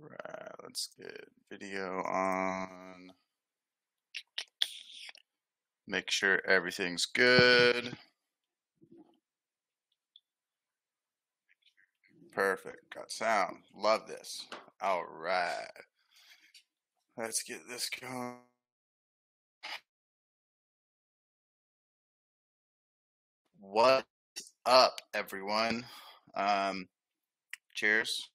right, let's get video on. Make sure everything's good. Perfect. Got sound. Love this. All right. Let's get this going. What's up, everyone? Um, cheers.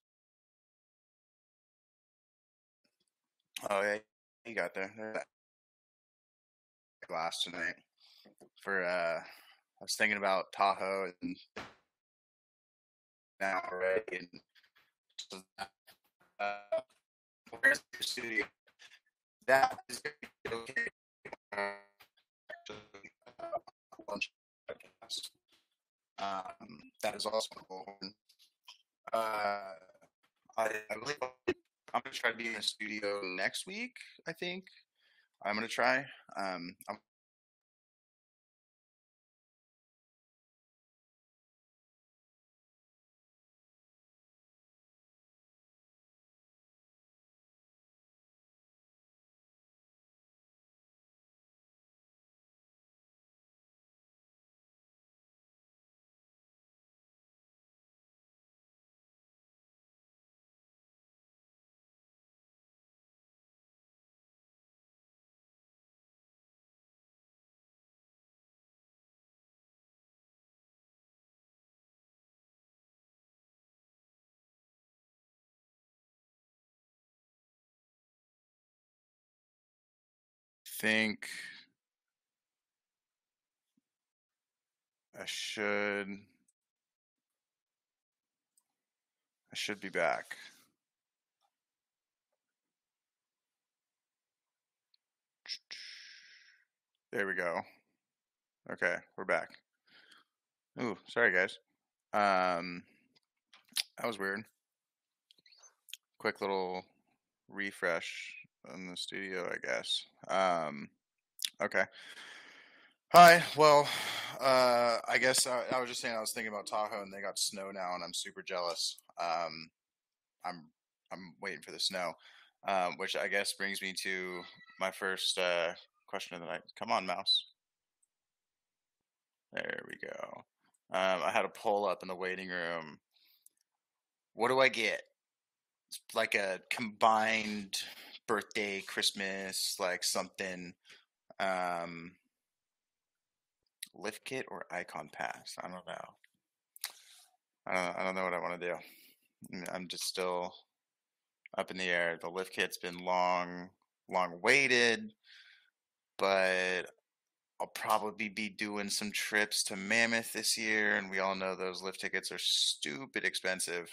Oh yeah, you got there. Glass tonight. For uh, I was thinking about Tahoe and now already, and uh, where's your studio? That is okay. Uh. Um, that is also. Uh, I, I believe I'm gonna try to be in the studio next week. I think I'm gonna try. Um, I'm think I should I should be back. There we go. Okay, we're back. Ooh, sorry guys. Um that was weird. Quick little refresh on the studio, I guess. Um okay. Hi. Well, uh, I guess I, I was just saying I was thinking about Tahoe and they got snow now, and I'm super jealous. Um, I'm I'm waiting for the snow, um, which I guess brings me to my first uh, question of the night. Come on, mouse. There we go. Um, I had a poll up in the waiting room. What do I get? It's like a combined birthday, Christmas, like something. Um, lift kit or icon pass. I don't know. I don't. I don't know what I want to do. I'm just still up in the air. The lift kit's been long, long waited, but I'll probably be doing some trips to Mammoth this year, and we all know those lift tickets are stupid expensive.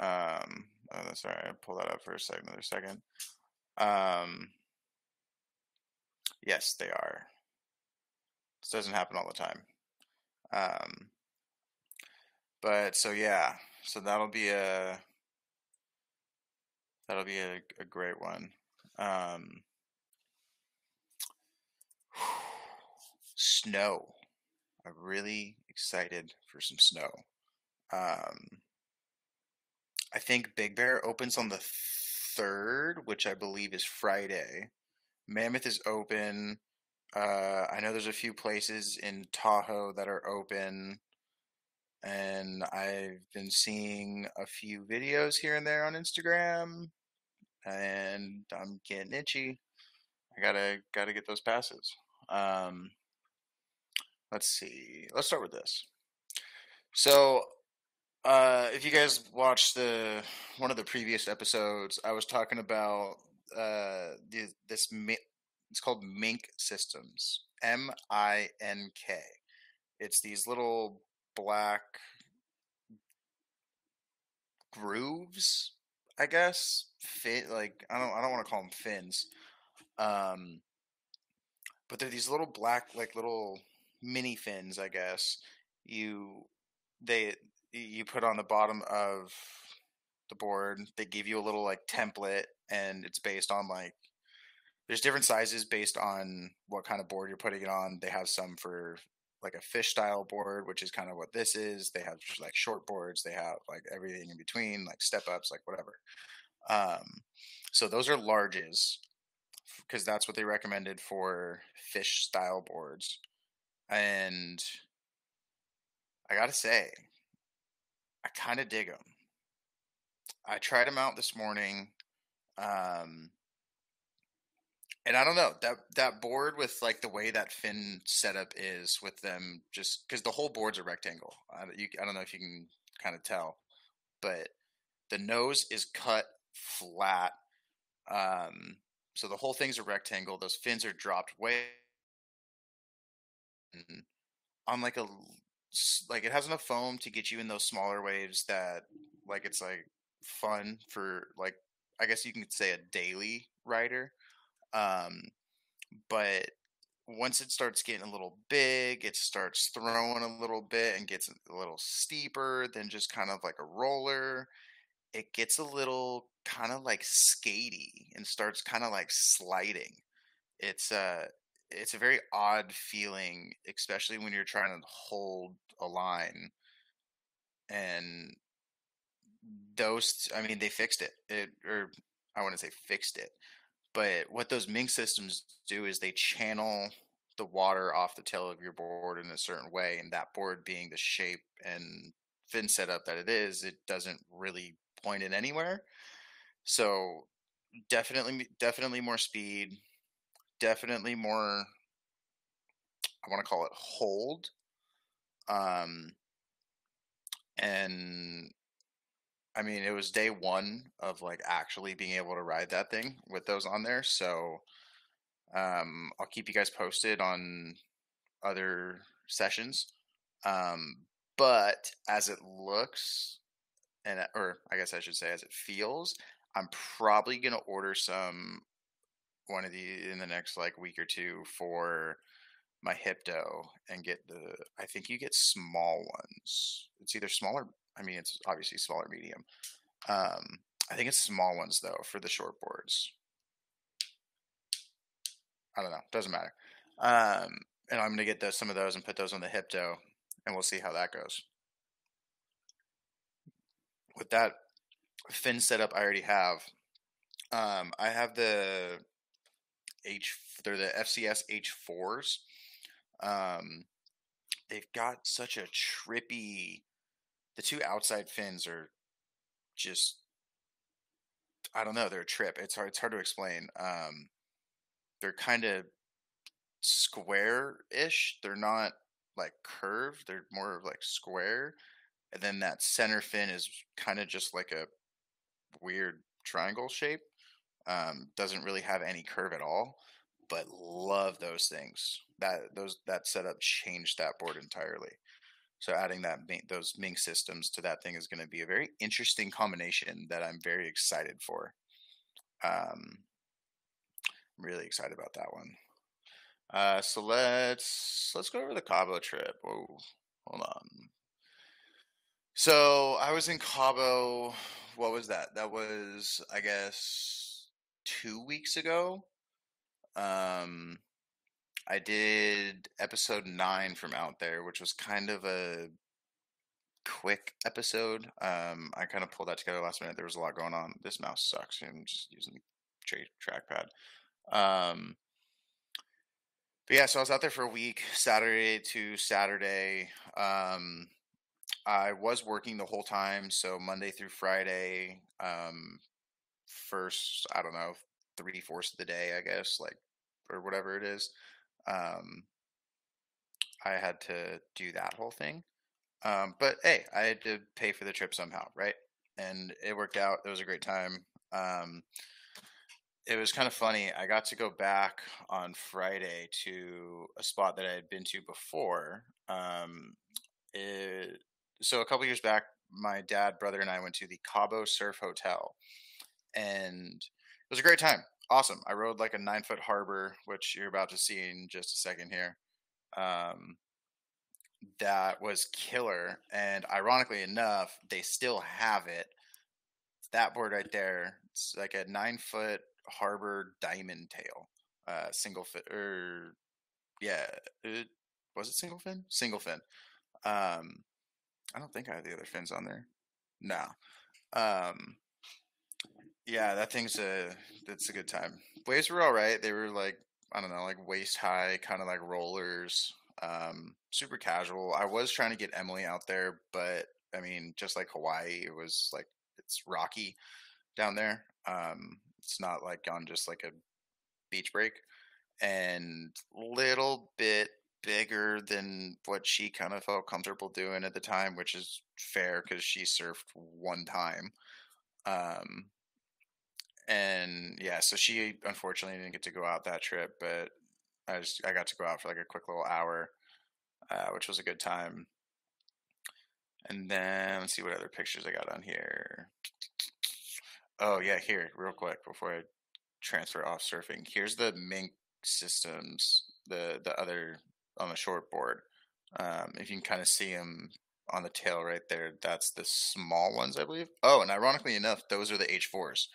Um, oh, sorry, I pull that up for a second. Another second. Um, yes, they are. This doesn't happen all the time. Um, but so yeah, so that'll be a that'll be a, a great one. Um, snow. I'm really excited for some snow. Um, I think Big Bear opens on the third, which I believe is Friday. Mammoth is open. Uh, I know there's a few places in Tahoe that are open, and I've been seeing a few videos here and there on Instagram, and I'm getting itchy. I gotta gotta get those passes. Um, let's see. Let's start with this. So, uh, if you guys watched the one of the previous episodes, I was talking about uh, the, this it's called Mink Systems. M I N K. It's these little black grooves, I guess. Fit like I don't I don't want to call them fins. Um but they're these little black like little mini fins, I guess. You they you put on the bottom of the board. They give you a little like template and it's based on like there's different sizes based on what kind of board you're putting it on. They have some for like a fish style board, which is kind of what this is. They have like short boards. They have like everything in between, like step ups, like whatever. Um, so those are larges because that's what they recommended for fish style boards. And I gotta say, I kind of dig them. I tried them out this morning. Um, and I don't know that that board with like the way that fin setup is with them, just because the whole board's a rectangle. I, you, I don't know if you can kind of tell, but the nose is cut flat. Um, so the whole thing's a rectangle. Those fins are dropped way on like a like it has enough foam to get you in those smaller waves that like it's like fun for like I guess you can say a daily rider. Um, but once it starts getting a little big, it starts throwing a little bit and gets a little steeper than just kind of like a roller. It gets a little kind of like skatey and starts kind of like sliding. It's a it's a very odd feeling, especially when you're trying to hold a line. And those, I mean, they fixed it. It or I want to say fixed it, but what those Mink systems do is they channel the water off the tail of your board in a certain way, and that board being the shape and fin setup that it is, it doesn't really point it anywhere. So definitely, definitely more speed, definitely more. I want to call it hold, um, and I mean, it was day one of like actually being able to ride that thing with those on there. So um, I'll keep you guys posted on other sessions. Um, but as it looks, and or I guess I should say as it feels, I'm probably gonna order some one of the in the next like week or two for my Hypto and get the. I think you get small ones. It's either smaller. I mean, it's obviously smaller, medium. Um, I think it's small ones though for the short boards. I don't know. Doesn't matter. Um, and I'm gonna get those, some of those and put those on the Hypto, and we'll see how that goes. With that fin setup, I already have. Um, I have the H. They're the FCS H4s. Um, they've got such a trippy. The two outside fins are just. I don't know. They're a trip. It's hard. It's hard to explain. Um, they're kind of square-ish. They're not like curved. They're more of like square. And then that center fin is kind of just like a weird triangle shape. Um, doesn't really have any curve at all, but love those things. That those that setup changed that board entirely. So adding that those Mink systems to that thing is going to be a very interesting combination that I'm very excited for. Um, I'm really excited about that one. Uh, so let's let's go over the Cabo trip. Oh, hold on. So I was in Cabo. What was that? That was, I guess, two weeks ago. Um, I did episode nine from out there, which was kind of a quick episode. Um, I kind of pulled that together last minute. There was a lot going on. This mouse sucks. I'm just using the tra- trackpad. Um, but yeah, so I was out there for a week, Saturday to Saturday. Um, I was working the whole time, so Monday through Friday. Um, first, I don't know, three fourths of the day, I guess, like or whatever it is. Um, I had to do that whole thing. Um, but hey, I had to pay for the trip somehow, right? And it worked out. It was a great time. Um, it was kind of funny. I got to go back on Friday to a spot that I had been to before. Um, it, so a couple years back, my dad, brother, and I went to the Cabo Surf Hotel, and was a great time. Awesome. I rode like a nine foot harbor, which you're about to see in just a second here. Um, that was killer, and ironically enough, they still have it. That board right there, it's like a nine foot harbor diamond tail, uh, single fin, or yeah, it, was it single fin? Single fin. Um, I don't think I have the other fins on there. No. Um, Yeah, that thing's a that's a good time. Waves were all right. They were like I don't know, like waist high, kind of like rollers. Um, super casual. I was trying to get Emily out there, but I mean, just like Hawaii, it was like it's rocky down there. Um, it's not like on just like a beach break, and little bit bigger than what she kind of felt comfortable doing at the time, which is fair because she surfed one time. Um, and yeah, so she unfortunately didn't get to go out that trip, but I just I got to go out for like a quick little hour, uh, which was a good time. And then let's see what other pictures I got on here. Oh yeah, here real quick before I transfer off surfing. Here's the mink systems, the the other on the short board. Um, if you can kind of see them on the tail right there, that's the small ones, I believe. Oh, and ironically enough, those are the H4s.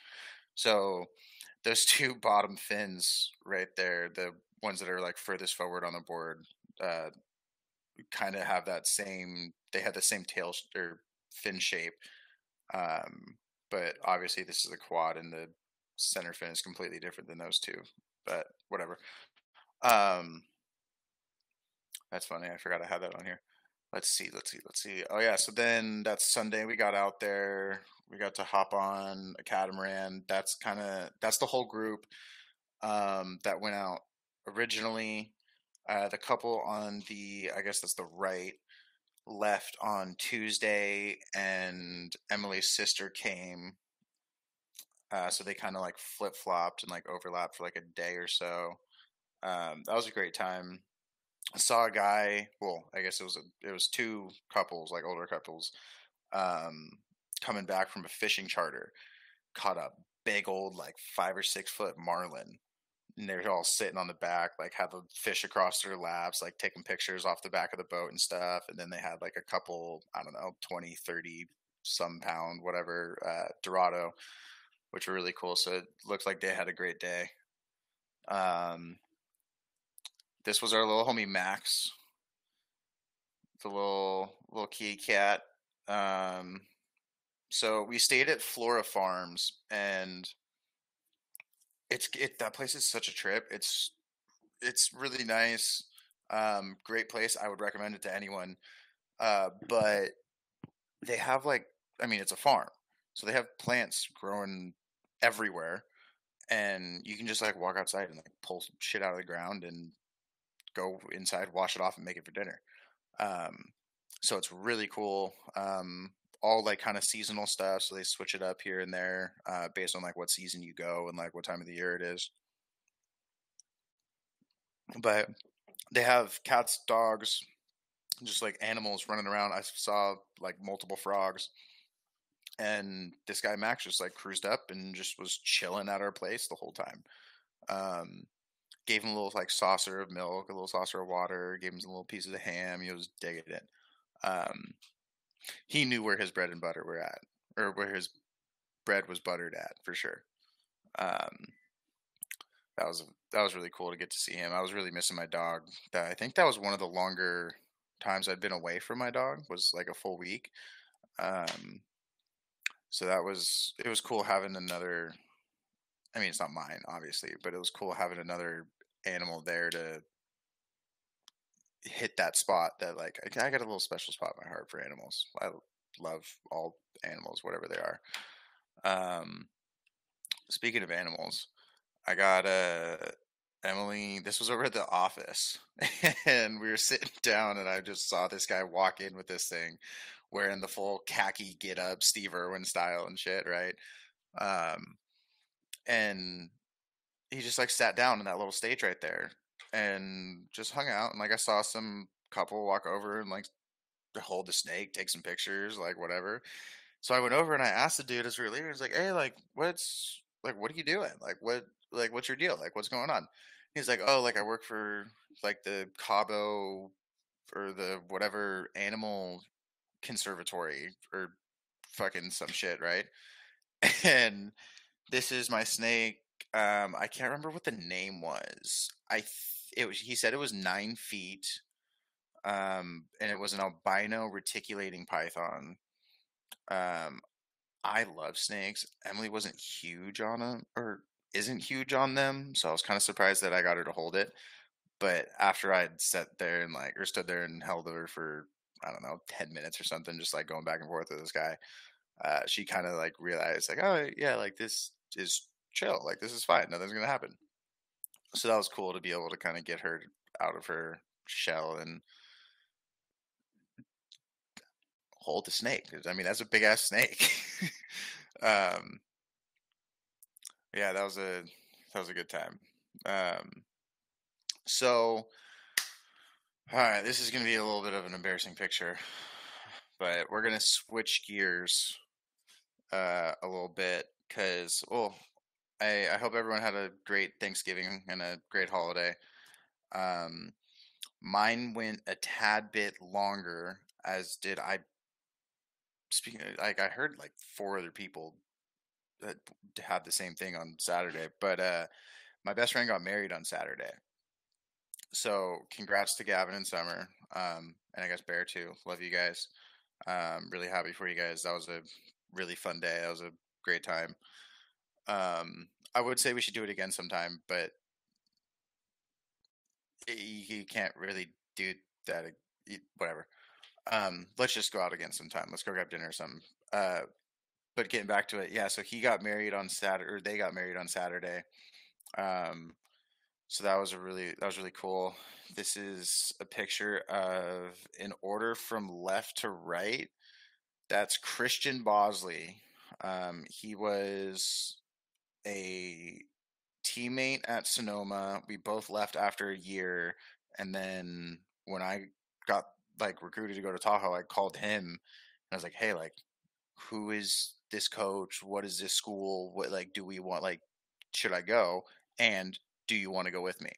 So those two bottom fins right there, the ones that are like furthest forward on the board, uh, kind of have that same. They have the same tail or fin shape, um, but obviously this is a quad, and the center fin is completely different than those two. But whatever. Um, that's funny. I forgot I had that on here. Let's see. Let's see. Let's see. Oh yeah. So then that's Sunday. We got out there. We got to hop on a catamaran. That's kind of that's the whole group um, that went out originally. Uh, the couple on the I guess that's the right left on Tuesday, and Emily's sister came. Uh, so they kind of like flip flopped and like overlapped for like a day or so. Um, that was a great time. Saw a guy. Well, I guess it was a, it was two couples, like older couples, um, coming back from a fishing charter. Caught a big old like five or six foot marlin, and they're all sitting on the back, like have a fish across their laps, like taking pictures off the back of the boat and stuff. And then they had like a couple, I don't know, 20, 30 some pound, whatever, uh, Dorado, which were really cool. So it looked like they had a great day. Um, this was our little homie Max, the little little kitty cat. Um, so we stayed at Flora Farms, and it's it that place is such a trip. It's it's really nice. Um, great place. I would recommend it to anyone. Uh, but they have like I mean it's a farm. So they have plants growing everywhere and you can just like walk outside and like pull shit out of the ground and go inside, wash it off, and make it for dinner. Um, so it's really cool. Um, all like kind of seasonal stuff. So they switch it up here and there uh, based on like what season you go and like what time of the year it is. But they have cats, dogs, just like animals running around. I saw like multiple frogs. And this guy Max just like cruised up and just was chilling at our place the whole time. Um, gave him a little like saucer of milk, a little saucer of water, gave him some little pieces of ham. He was digging it. Um, he knew where his bread and butter were at, or where his bread was buttered at for sure. Um, that was that was really cool to get to see him. I was really missing my dog. I think that was one of the longer times I'd been away from my dog was like a full week. Um, so that was it was cool having another. I mean, it's not mine, obviously, but it was cool having another animal there to hit that spot that like I, I got a little special spot in my heart for animals. I love all animals, whatever they are. Um, speaking of animals, I got uh, Emily. This was over at the office, and we were sitting down, and I just saw this guy walk in with this thing, wearing the full khaki get up, Steve Irwin style and shit, right? Um, and he just like sat down in that little stage right there and just hung out. And like I saw some couple walk over and like hold the snake, take some pictures, like whatever. So I went over and I asked the dude as we were leaving, he's like, Hey, like what's like what are you doing? Like what like what's your deal? Like what's going on? He's like, Oh, like I work for like the Cabo or the whatever animal conservatory or fucking some shit, right? And this is my snake um, I can't remember what the name was. I th- it was he said it was nine feet, um, and it was an albino reticulating python. Um, I love snakes. Emily wasn't huge on them, or isn't huge on them, so I was kind of surprised that I got her to hold it. But after I'd sat there and like, or stood there and held her for I don't know, ten minutes or something, just like going back and forth with this guy, uh, she kind of like realized like, oh yeah, like this is chill, like this is fine, nothing's gonna happen. So that was cool to be able to kind of get her out of her shell and hold the snake. I mean, that's a big ass snake. um, yeah, that was a that was a good time. Um, so, all right, this is gonna be a little bit of an embarrassing picture, but we're gonna switch gears uh, a little bit because, well, I I hope everyone had a great Thanksgiving and a great holiday. Um, mine went a tad bit longer, as did I. Speaking of, like, I heard like four other people that had the same thing on Saturday, but uh, my best friend got married on Saturday. So congrats to Gavin and Summer, um, and I guess Bear too. Love you guys. Um, really happy for you guys. That was a really fun day. That was a great time. Um, I would say we should do it again sometime, but you, can't really do that. Whatever. Um, let's just go out again sometime. Let's go grab dinner or something. Uh, but getting back to it, yeah. So he got married on Saturday, or they got married on Saturday. Um, so that was a really that was really cool. This is a picture of in order from left to right. That's Christian Bosley. Um, he was a teammate at Sonoma. We both left after a year, and then when I got like recruited to go to Tahoe, I called him and I was like, "Hey, like, who is this coach? What is this school? What like do we want? Like, should I go? And do you want to go with me?"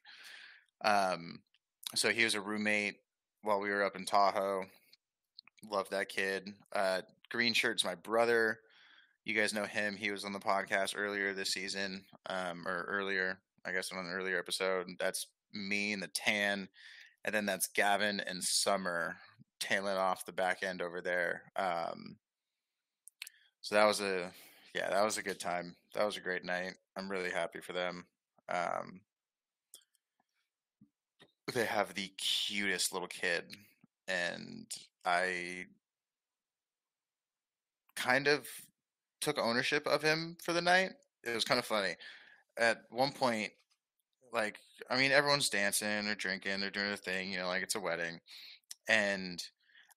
Um, so he was a roommate while we were up in Tahoe. Love that kid. Uh, green shirt's my brother. You guys know him. He was on the podcast earlier this season, um, or earlier, I guess, on an earlier episode. That's me and the tan, and then that's Gavin and Summer tailing off the back end over there. Um, so that was a yeah, that was a good time. That was a great night. I'm really happy for them. Um, they have the cutest little kid, and I kind of took ownership of him for the night. It was kind of funny. At one point, like I mean, everyone's dancing or drinking, they're doing a thing, you know, like it's a wedding, and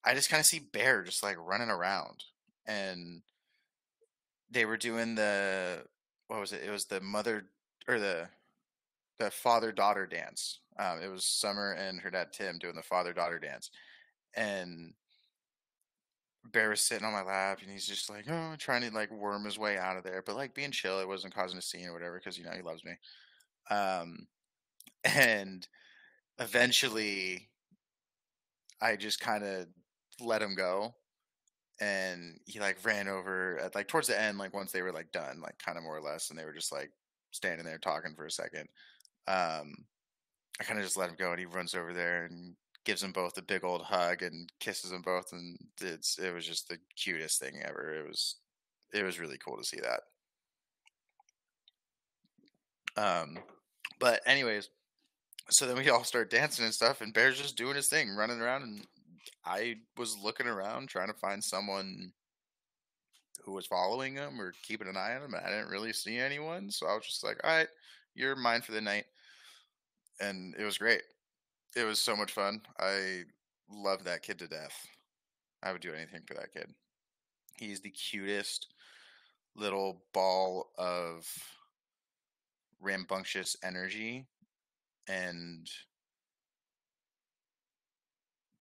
I just kind of see Bear just like running around, and they were doing the what was it? It was the mother or the the father daughter dance. Um, it was Summer and her dad Tim doing the father daughter dance, and Bear sitting on my lap and he's just like, oh, trying to like worm his way out of there, but like being chill. It wasn't causing a scene or whatever because you know he loves me. Um, and eventually, I just kind of let him go, and he like ran over at like towards the end, like once they were like done, like kind of more or less, and they were just like standing there talking for a second. Um, I kind of just let him go, and he runs over there and gives them both a big old hug and kisses them both, and it's it was just the cutest thing ever. It was it was really cool to see that. Um, but anyways, so then we all start dancing and stuff, and Bear's just doing his thing, running around, and I was looking around trying to find someone who was following him or keeping an eye on him. And I didn't really see anyone, so I was just like, "All right, you're mine for the night," and it was great it was so much fun. I love that kid to death. I would do anything for that kid. He's the cutest little ball of rambunctious energy and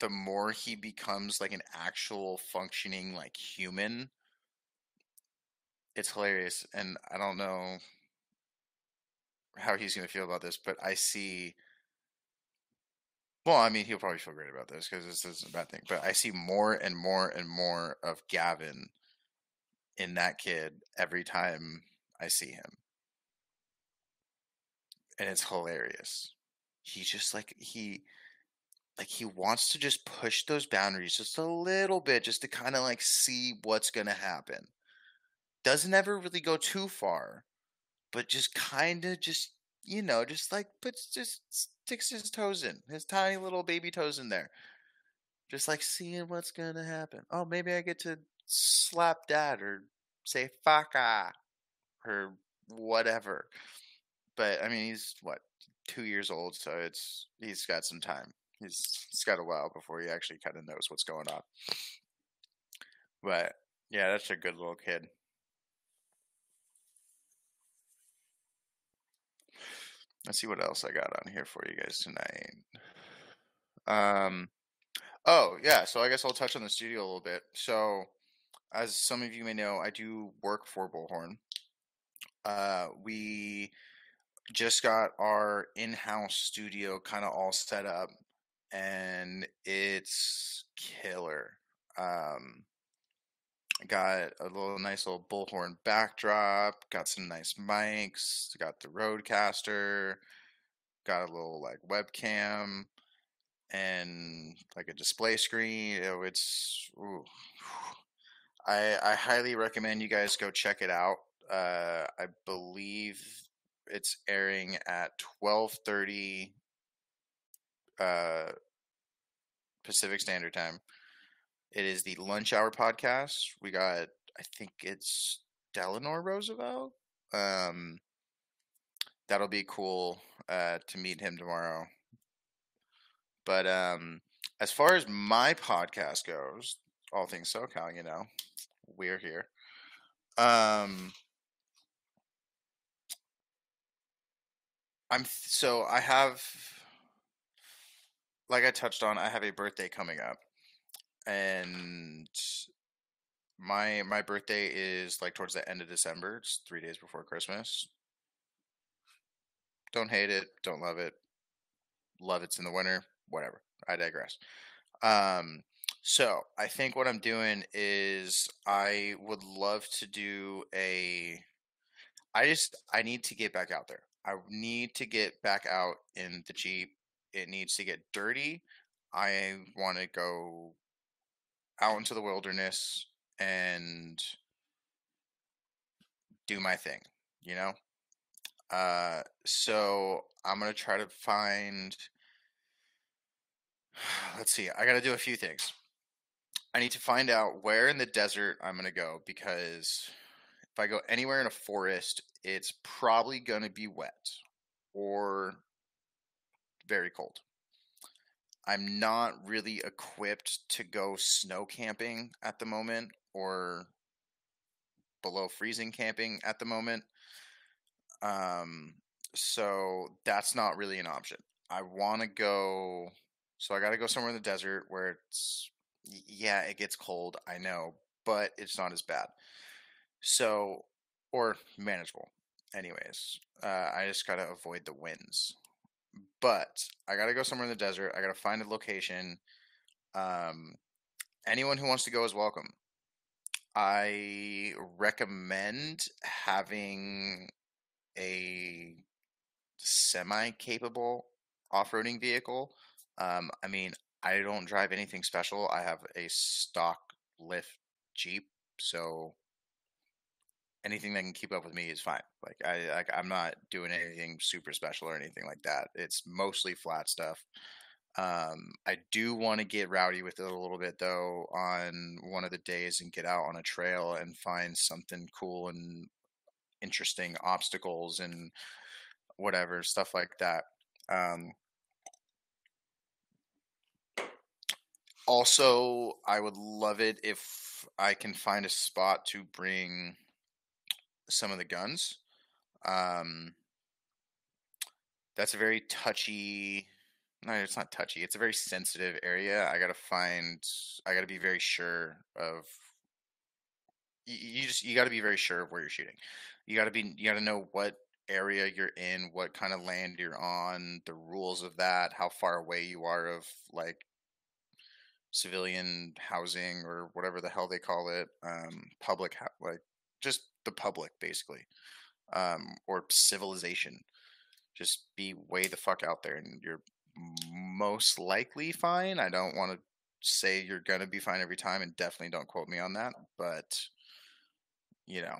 the more he becomes like an actual functioning like human it's hilarious and i don't know how he's going to feel about this but i see well, I mean, he'll probably feel great about this because this isn't a bad thing. But I see more and more and more of Gavin in that kid every time I see him. And it's hilarious. He just like he like he wants to just push those boundaries just a little bit just to kind of like see what's going to happen. doesn't ever really go too far, but just kind of just you know just like puts just sticks his toes in his tiny little baby toes in there, just like seeing what's gonna happen. Oh, maybe I get to slap dad or say "fucka" ah, or whatever. But I mean, he's what two years old, so it's he's got some time. He's he's got a while before he actually kind of knows what's going on. But yeah, that's a good little kid. Let's see what else I got on here for you guys tonight. Um, oh yeah, so I guess I'll touch on the studio a little bit. So, as some of you may know, I do work for Bullhorn. Uh, we just got our in-house studio kind of all set up, and it's killer. Um, got a little nice little bullhorn backdrop, got some nice mics, got the Rodecaster, got a little like webcam and like a display screen. It's ooh. I I highly recommend you guys go check it out. Uh, I believe it's airing at 12:30 uh, Pacific Standard Time. It is the Lunch Hour podcast. We got, I think it's Delano Roosevelt. Um, that'll be cool uh, to meet him tomorrow. But um, as far as my podcast goes, all things SoCal, you know, we're here. Um, I'm so I have, like I touched on, I have a birthday coming up and my my birthday is like towards the end of December. It's three days before Christmas. Don't hate it. Don't love it. Love it's in the winter. Whatever. I digress. Um, so I think what I'm doing is I would love to do a. I just I need to get back out there. I need to get back out in the Jeep. It needs to get dirty. I want to go out into the wilderness and do my thing, you know? Uh, so I'm going to try to find. Let's see, I got to do a few things. I need to find out where in the desert I'm going to go because if I go anywhere in a forest, it's probably going to be wet or very cold. I'm not really equipped to go snow camping at the moment or below freezing camping at the moment. Um, so that's not really an option. I want to go, so I got to go somewhere in the desert where it's, yeah, it gets cold, I know, but it's not as bad. So, or manageable. Anyways, uh, I just got to avoid the winds but I gotta go somewhere in the desert. I gotta find a location. Um, anyone who wants to go is welcome. I recommend having a semi-capable off-roading vehicle. Um, I mean, I don't drive anything special. I have a stock lift Jeep, so anything that can keep up with me is fine. Like I like I'm not doing anything super special or anything like that. It's mostly flat stuff. Um, I do want to get rowdy with it a little bit though on one of the days and get out on a trail and find something cool and interesting obstacles and whatever stuff like that. Um, also, I would love it if I can find a spot to bring some of the guns. Um, that's a very touchy. No, it's not touchy. It's a very sensitive area. I gotta find. I gotta be very sure of. You, you just you gotta be very sure of where you're shooting. You gotta be. You gotta know what area you're in, what kind of land you're on, the rules of that, how far away you are of like civilian housing or whatever the hell they call it, um, public like just the public basically, um, or civilization. Just be way the fuck out there, and you're most likely fine. I don't want to say you're gonna be fine every time, and definitely don't quote me on that. But you know,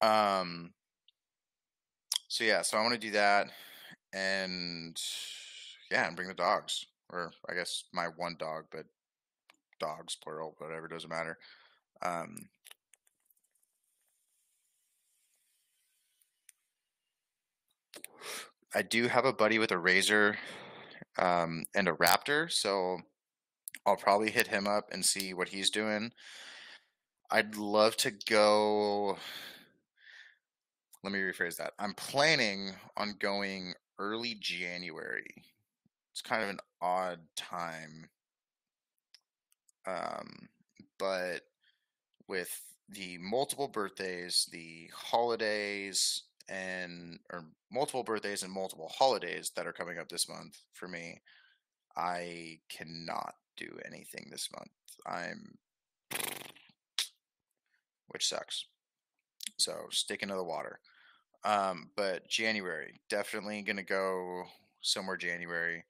Um, so yeah, so I want to do that, and yeah, and bring the dogs, or I guess my one dog, but dogs plural, whatever doesn't matter. Um, I do have a buddy with a razor um, and a raptor, so I'll probably hit him up and see what he's doing. I'd love to go. Let me rephrase that. I'm planning on going early January. It's kind of an odd time. Um, but with the multiple birthdays, the holidays, and or multiple birthdays and multiple holidays that are coming up this month for me, I cannot do anything this month. I'm which sucks. So sticking to the water. Um, but January, definitely gonna go somewhere January.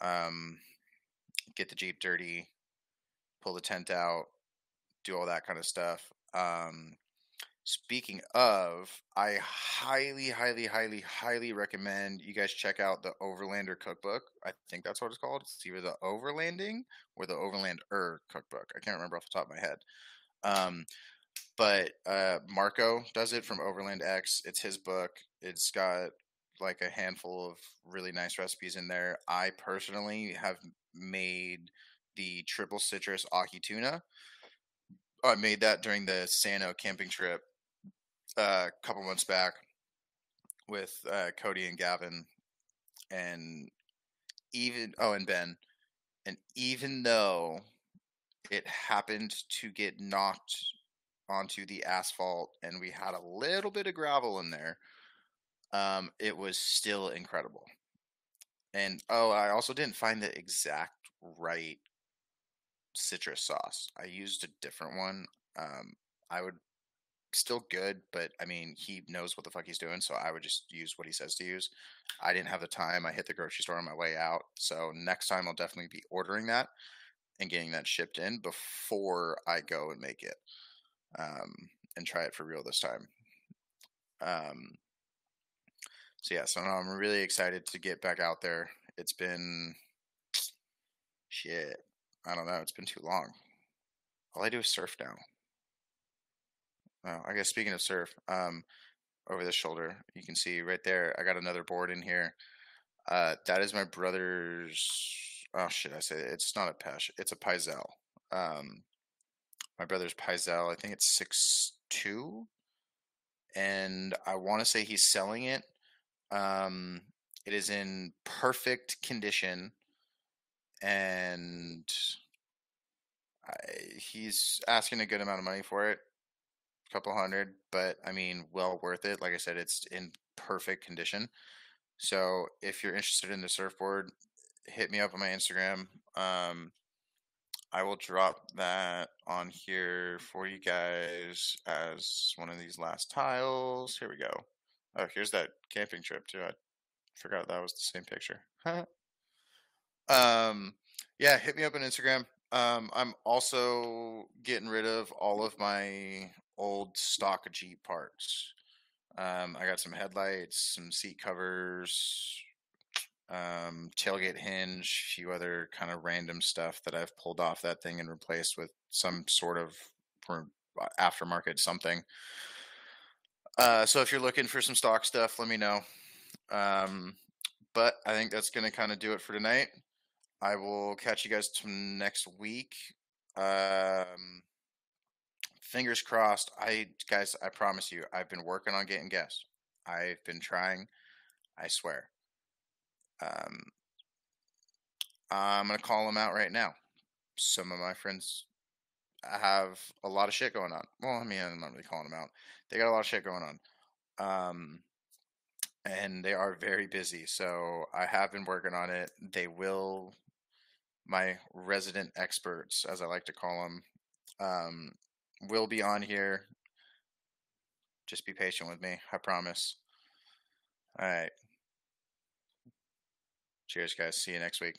Um, get the Jeep dirty, pull the tent out, do all that kind of stuff. Um, speaking of, I highly, highly, highly, highly recommend you guys check out the Overlander cookbook. I think that's what it's called. It's either the Overlanding or the Overlander cookbook. I can't remember off the top of my head. Um, but uh, Marco does it from Overland X. It's his book. It's got like a handful of really nice recipes in there. I personally have made the triple citrus ahi tuna. I made that during the Sano camping trip uh, a couple months back with uh, Cody and Gavin, and even oh, and Ben, and even though it happened to get knocked onto the asphalt and we had a little bit of gravel in there, um, it was still incredible. And oh, I also didn't find the exact right citrus sauce. I used a different one. Um, I would still good, but I mean, he knows what the fuck he's doing, so I would just use what he says to use. I didn't have the time. I hit the grocery store on my way out, so next time I'll definitely be ordering that and getting that shipped in before I go and make it um, and try it for real this time. Um, so yeah, so I'm really excited to get back out there. It's been shit. I don't know. It's been too long. All I do is surf now. Oh, I guess speaking of surf, um, over the shoulder, you can see right there. I got another board in here. Uh, that is my brother's. Oh shit! I say it's not a Pesh. It's a Pyzel. Um, my brother's Pyzel. I think it's six two, and I want to say he's selling it. Um, it is in perfect condition, and I, he's asking a good amount of money for it, couple hundred. But I mean, well worth it. Like I said, it's in perfect condition. So if you're interested in the surfboard, hit me up on my Instagram. Um, I will drop that on here for you guys as one of these last tiles. Here we go. Oh, here's that camping trip too. I forgot that was the same picture. um, yeah, hit me up on Instagram. Um, I'm also getting rid of all of my old stock Jeep parts. Um, I got some headlights, some seat covers, um, tailgate hinge, a few other kind of random stuff that I've pulled off that thing and replaced with some sort of uh, aftermarket something. Uh, so if you're looking for some stock stuff, let me know. Um, but I think that's going to kind of do it for tonight. I will catch you guys next week. Um, fingers crossed. I guys, I promise you, I've been working on getting guests. I've been trying. I swear. Um, I'm gonna call them out right now. Some of my friends have a lot of shit going on. Well, I mean, I'm not really calling them out. They got a lot of shit going on. Um, and they are very busy. So I have been working on it. They will, my resident experts, as I like to call them, um, will be on here. Just be patient with me. I promise. All right. Cheers, guys. See you next week.